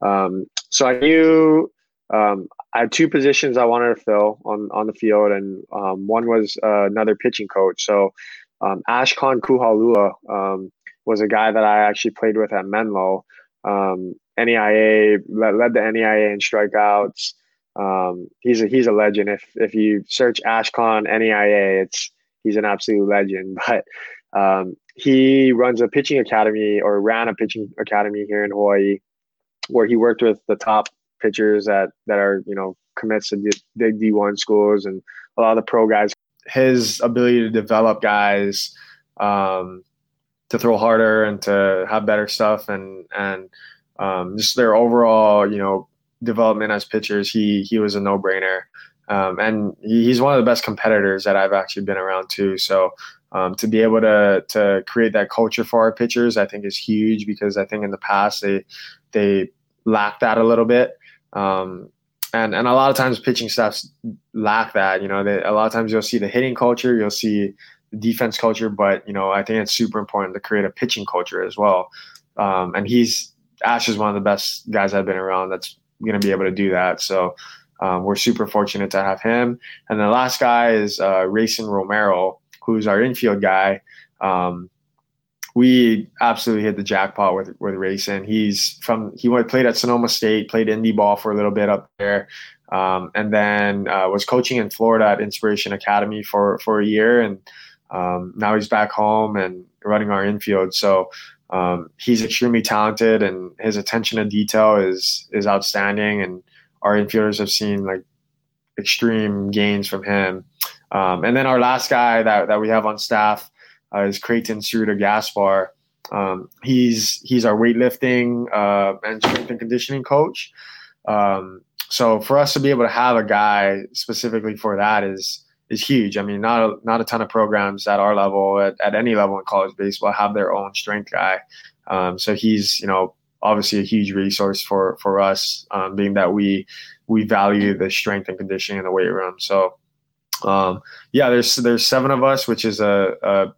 Um, so I knew um, I had two positions I wanted to fill on on the field, and um, one was uh, another pitching coach. So um, Ashkan Kuhalua um, was a guy that I actually played with at Menlo. NAIA led, led, the NAIA in strikeouts. um, he's a he's a legend. If if you search Ashcon NAIA, it's he's an absolute legend. (laughs) But um, he runs a pitching academy or ran a pitching academy here in Hawaii, where he worked with the top pitchers that that are you know commits to big D one schools and a lot of the pro guys. His ability to develop guys um, to throw harder and to have better stuff and and um, just their overall you know development as pitchers, he he was a no brainer. Um, and he's one of the best competitors that I've actually been around too. So um, to be able to to create that culture for our pitchers, I think is huge because I think in the past they they lacked that a little bit. Um, and and a lot of times pitching staffs lack that. You know, they, a lot of times you'll see the hitting culture, you'll see defense culture, but you know, I think it's super important to create a pitching culture as well. Um, and he's Ash is one of the best guys I've been around that's going to be able to do that. So um, we're super fortunate to have him. And the last guy is uh, Rayson Romero, who's our infield guy. Um, we absolutely hit the jackpot with with Rayson. He's from he went played at Sonoma State, played indie ball for a little bit up there, um, and then uh, was coaching in Florida at Inspiration Academy for for a year, and um, now he's back home and running our infield. So um, he's extremely talented, and his attention to detail is is outstanding. And our infielders have seen like extreme gains from him. Um, and then our last guy that, that we have on staff uh, is Creighton Ceruta Gaspar. Um, he's he's our weightlifting uh, and strength and conditioning coach. Um, so for us to be able to have a guy specifically for that is is huge. I mean, not a, not a ton of programs at our level, at, at any level in college baseball, have their own strength guy. Um, so he's, you know, obviously a huge resource for for us, um, being that we we value the strength and conditioning in the weight room. So, um, yeah, there's there's seven of us, which is a, a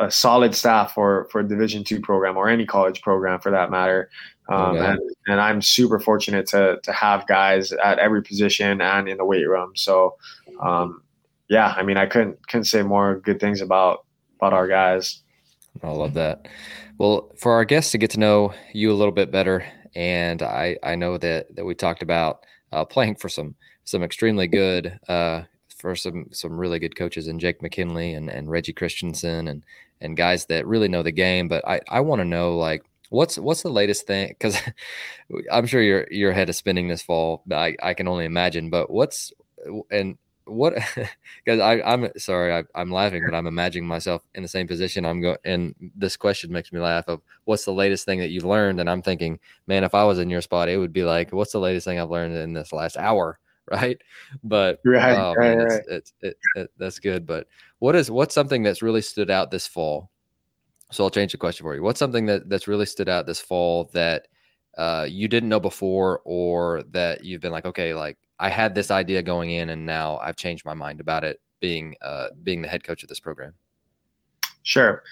a solid staff for for a Division two program or any college program for that matter. Um, okay. and, and I'm super fortunate to to have guys at every position and in the weight room. So um, yeah, I mean, I couldn't couldn't say more good things about about our guys. I love that. Well, for our guests to get to know you a little bit better, and I I know that that we talked about uh, playing for some some extremely good uh, for some some really good coaches and Jake McKinley and, and Reggie Christiansen and and guys that really know the game. But I I want to know like what's what's the latest thing because (laughs) I'm sure your your head is spinning this fall. I I can only imagine. But what's and what (laughs) guys I, i'm sorry I, am laughing but i'm imagining myself in the same position i'm going and this question makes me laugh of what's the latest thing that you've learned? And i'm thinking man if i was in your spot it would be like what's the latest thing i've learned in this last hour? (laughs) Right? But right, oh, right, man, right. It's, it's, it, it, that's good but what is what's something that's really stood out this fall? So i'll change the question for you. What's something that that's really stood out this fall that uh, you didn't know before or that you've been like okay like I had this idea going in, and now I've changed my mind about it being uh, being the head coach of this program. Sure.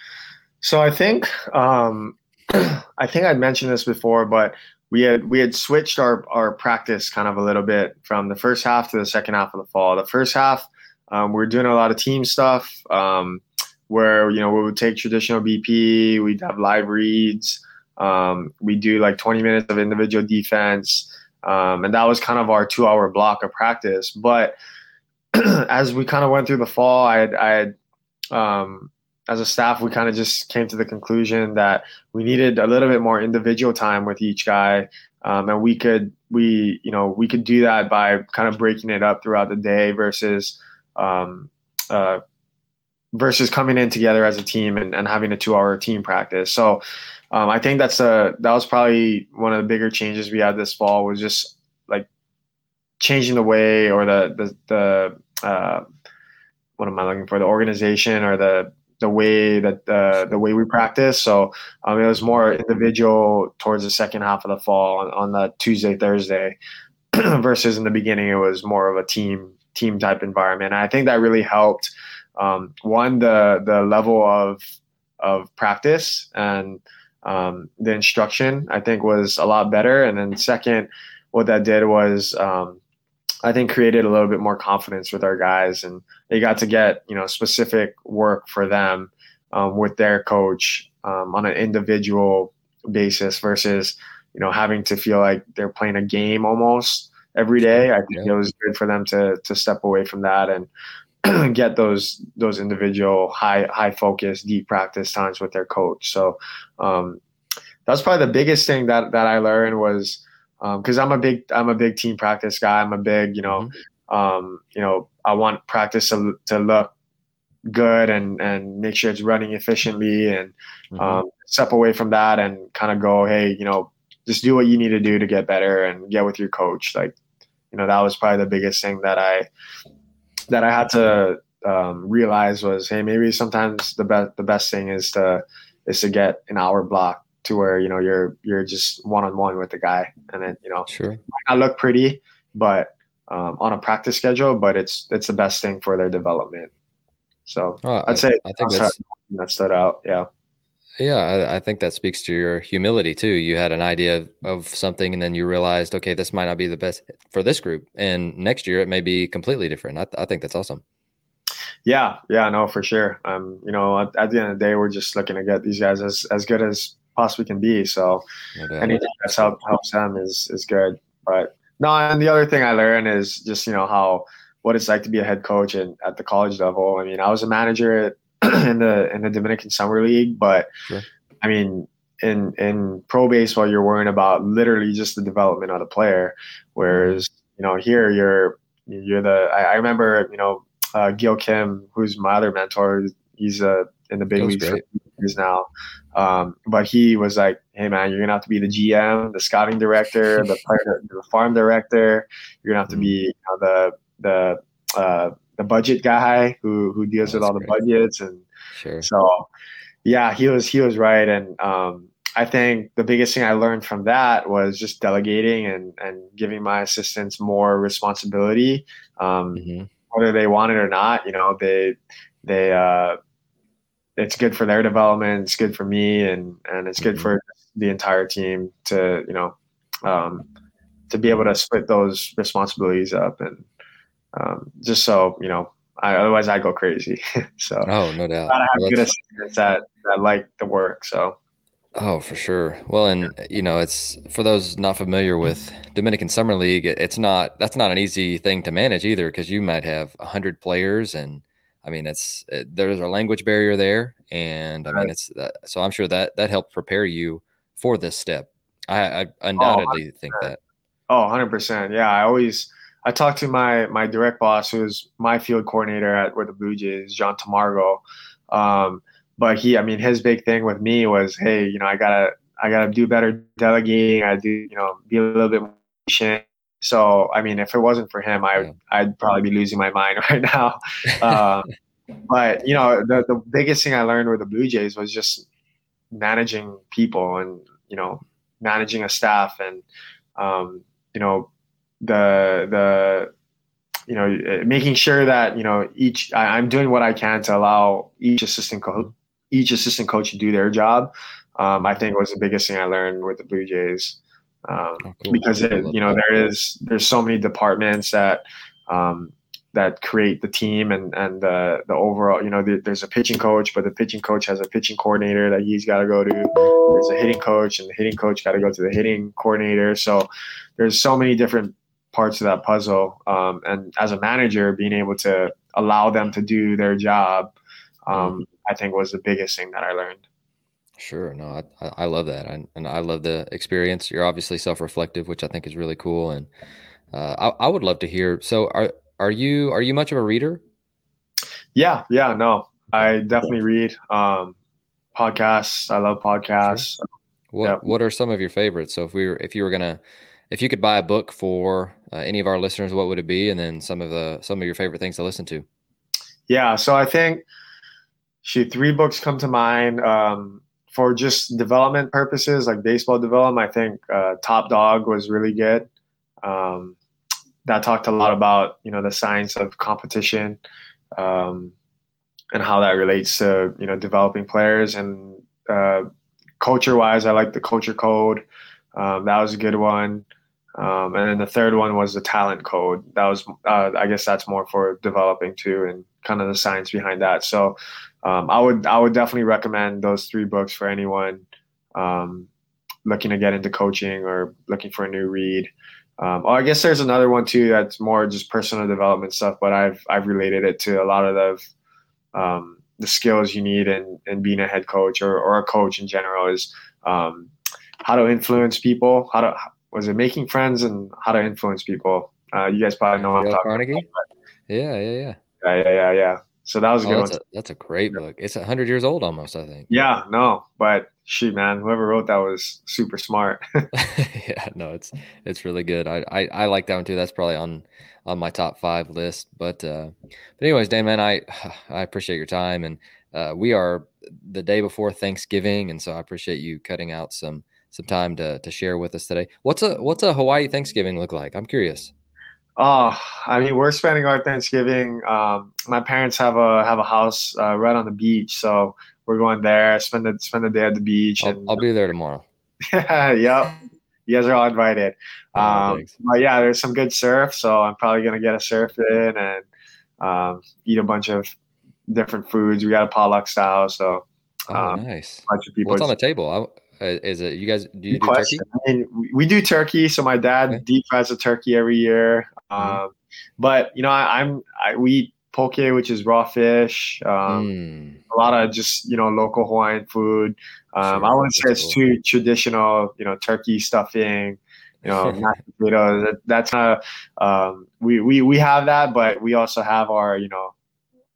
So I think um, (clears throat) I think I'd mentioned this before, but we had we had switched our our practice kind of a little bit from the first half to the second half of the fall. The first half, um, we are doing a lot of team stuff um, where you know we would take traditional BP, we'd have live reads, um, we do like 20 minutes of individual defense. Um, and that was kind of our two hour block of practice. But (clears throat) as we kind of went through the fall, I had, I had um, as a staff, we kind of just came to the conclusion that we needed a little bit more individual time with each guy. Um, and we could, we, you know, we could do that by kind of breaking it up throughout the day versus, um, uh, versus coming in together as a team and, and having a two hour team practice. So, um, I think that's a that was probably one of the bigger changes we had this fall was just like changing the way or the the the uh, what am I looking for the organization or the the way that uh, the way we practice. So um, it was more individual towards the second half of the fall on, on the Tuesday Thursday (clears throat) versus in the beginning it was more of a team team type environment. And I think that really helped. Um, one the the level of of practice and um, the instruction I think was a lot better. And then second, what that did was um, I think created a little bit more confidence with our guys, and they got to get you know specific work for them um, with their coach um, on an individual basis versus you know having to feel like they're playing a game almost every day. I think yeah. it was good for them to to step away from that and (clears throat) get those those individual high high focus deep practice times with their coach. So um, that's probably the biggest thing that that I learned was because um, I'm a big I'm a big team practice guy. I'm a big you know mm-hmm. um, you know I want practice to, to look good and and make sure it's running efficiently and mm-hmm. um, step away from that and kind of go hey you know just do what you need to do to get better and get with your coach like you know that was probably the biggest thing that I that I had to um, realize was hey maybe sometimes the best the best thing is to is to get an hour block to where you know you're you're just one on one with the guy and then you know sure not look pretty but um, on a practice schedule but it's it's the best thing for their development so oh, I'd say I, I think that's, that stood out. Yeah. Yeah, I, I, think that speaks to your humility too. You had an idea of something, and then you realized, okay, this might not be the best for this group, and next year it may be completely different. I, I think that's awesome. Yeah, yeah, no, for sure. Um, you know, at, at, the end of the day, we're just looking to get these guys as, as good as possibly can be. So no anything that's help, helps them is is good. But no, and the other thing I learned is just you know how what it's like to be a head coach and at the college level. I mean, I was a manager (clears throat) in the in the Dominican Summer League, but sure. I mean, in in pro baseball, you're worrying about literally just the development of the player, whereas you know here you're you're the. I, I remember you know uh, Gil Kim, who's my other mentor. He's uh, in the big leagues years now. Um, but he was like, "Hey man, you're gonna have to be the GM, the scouting director, the player, the farm director. You're gonna have to be you know, the the uh, the budget guy who who deals That's with all great. the budgets and sure. so yeah he was he was right and um, I think the biggest thing I learned from that was just delegating and and giving my assistants more responsibility um, mm-hmm. whether they want it or not you know they they uh, it's good for their development it's good for me and and it's good mm-hmm. for the entire team to you know um, to be able to split those responsibilities up and um, just so you know. I, otherwise, I go crazy. (laughs) so oh, no doubt. I have well, good assistants that that like the work. So. Oh, for sure. Well, and you know, it's for those not familiar with Dominican Summer League. It's not that's not an easy thing to manage either because you might have a hundred players, and I mean, it's it, there's a language barrier there, and I mean, it's uh, so I'm sure that that helped prepare you for this step. I, I oh, undoubtedly oh, think that. Oh, 100 percent. Yeah, I always I talked to my my direct boss, who's my field coordinator at where the Blue Jays, John Tamargo. Um, but he, I mean, his big thing with me was, hey, you know, I gotta I gotta do better delegating. I do, you know, be a little bit more patient. So, I mean, if it wasn't for him, I would, I'd probably be losing my mind (laughs) right now. Um, but you know, the the biggest thing I learned with the Blue Jays was just managing people and you know managing a staff and um, you know the the you know making sure that you know each I, am doing what I can to allow each assistant coach each assistant coach to do their job. Um, I think was the biggest thing I learned with the Blue Jays um, oh, cool. because it, you know there is there's so many departments that um, that create the team and and the the overall you know the, there's a pitching coach but the pitching coach has a pitching coordinator that he's got to go to there's a hitting coach and the hitting coach got to go to the hitting coordinator so there's so many different parts of that puzzle. Um, and as a manager, being able to allow them to do their job, um, I think was the biggest thing that I learned. Sure. No, I, I love that. I, and I love the experience. You're obviously self-reflective, which I think is really cool. And uh, I, I would love to hear. So are, are you, are you much of a reader? Yeah. Yeah. No, I definitely read, um, podcasts. I love podcasts. Sure. What, yeah. what are some of your favorites? So if we were, if you were going to, if you could buy a book for uh, any of our listeners, what would it be? And then some of the some of your favorite things to listen to. Yeah, so I think shoot, three books come to mind um, for just development purposes, like baseball development. I think uh, Top Dog was really good. Um, that talked a lot about you know the science of competition um, and how that relates to you know developing players and uh, culture wise. I like the Culture Code. Um, that was a good one. Um, and then the third one was the talent code. That was, uh, I guess, that's more for developing too, and kind of the science behind that. So, um, I would, I would definitely recommend those three books for anyone um, looking to get into coaching or looking for a new read. um, oh, I guess there's another one too that's more just personal development stuff, but I've I've related it to a lot of the um, the skills you need in, in being a head coach or, or a coach in general is um, how to influence people, how to was it making friends and how to influence people. Uh, you guys probably know what I'm talking Carnegie? about. Yeah, yeah, yeah. Yeah, yeah, yeah, yeah. So that was a oh, good that's one. A, that's a great book. It's hundred years old almost, I think. Yeah, no, but shoot, man, whoever wrote that was super smart. (laughs) (laughs) yeah, no, it's it's really good. I, I, I like that one too. That's probably on on my top five list. But uh, but anyways, Dan, man, I (sighs) I appreciate your time, and uh, we are the day before Thanksgiving, and so I appreciate you cutting out some some time to to share with us today. What's a what's a Hawaii Thanksgiving look like? I'm curious. Oh, I mean, we're spending our Thanksgiving. Um, my parents have a have a house uh, right on the beach, so we're going there. Spend the spend the day at the beach. I'll, and, I'll be there tomorrow. yeah, (laughs) yep, you guys are all invited. Oh, um, but yeah, there's some good surf, so I'm probably gonna get a surf in and um, eat a bunch of different foods. We got a potluck style, so oh, um, nice. bunch of people. What's on the table? I, is it you guys? Do you do turkey? I mean, we do turkey. So my dad okay. deep fries a turkey every year. Mm-hmm. Um, but you know, I, am I, we eat poke, which is raw fish. Um, mm. A lot of just you know local Hawaiian food. Um, sure, I wouldn't say it's cool. too traditional. You know, turkey stuffing. You know, (laughs) mashed potatoes. That, that's not. Um, we we we have that, but we also have our you know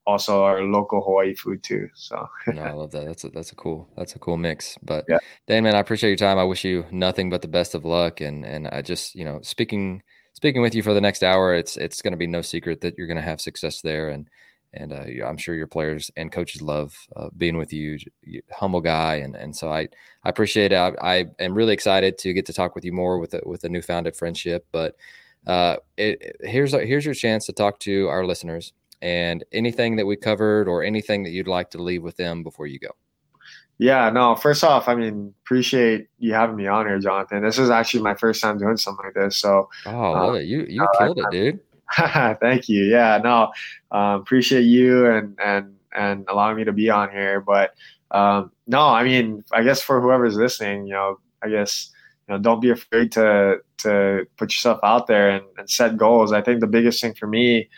also our local Hawaii food too. So no, I love that. That's a, that's a cool that's a cool mix. But yeah, Dan, man, I appreciate your time. I wish you nothing but the best of luck. And and I just you know speaking speaking with you for the next hour, it's it's going to be no secret that you're going to have success there. And and uh, I'm sure your players and coaches love uh, being with you. Humble guy, and and so I I appreciate it. I, I am really excited to get to talk with you more with a, with a newfounded friendship. But uh, it, here's here's your chance to talk to our listeners and anything that we covered or anything that you'd like to leave with them before you go. Yeah, no, first off, I mean, appreciate you having me on here, Jonathan. This is actually my first time doing something like this. So, oh, uh, you, you uh, killed it, (laughs) dude. Thank you. Yeah, no, um, appreciate you and, and, and allowing me to be on here. But, um, no, I mean, I guess for whoever's listening, you know, I guess, you know, don't be afraid to, to put yourself out there and, and set goals. I think the biggest thing for me,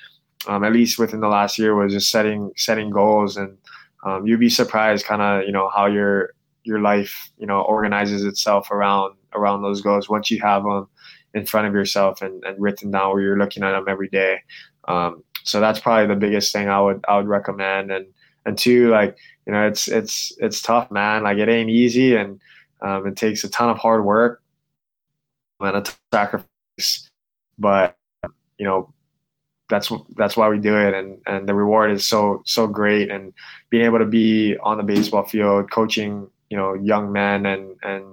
um, at least within the last year, was just setting setting goals, and um, you'd be surprised, kind of you know how your your life you know organizes itself around around those goals once you have them in front of yourself and, and written down where you're looking at them every day. Um, so that's probably the biggest thing I would I would recommend. And and two, like you know, it's it's it's tough, man. Like it ain't easy, and um, it takes a ton of hard work and a sacrifice. But you know, that's that's why we do it. And and the reward is so so great. And being able to be on the baseball field coaching you know young men and and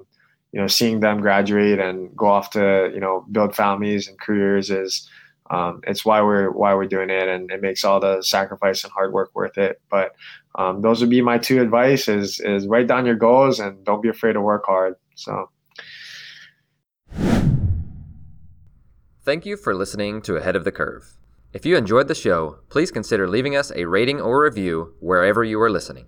you know seeing them graduate and go off to you know build families and careers is um, it's why we're why we're doing it. And it makes all the sacrifice and hard work worth it. But um, those would be my two advice is is write down your goals and don't be afraid to work hard. So. Thank you for listening to ahead of the curve if you enjoyed the show, please consider leaving us a rating or review wherever you are listening.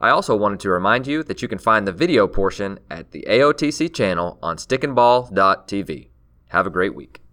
I also wanted to remind you that you can find the video portion at the AOTC channel on stickandball.tv. Have a great week.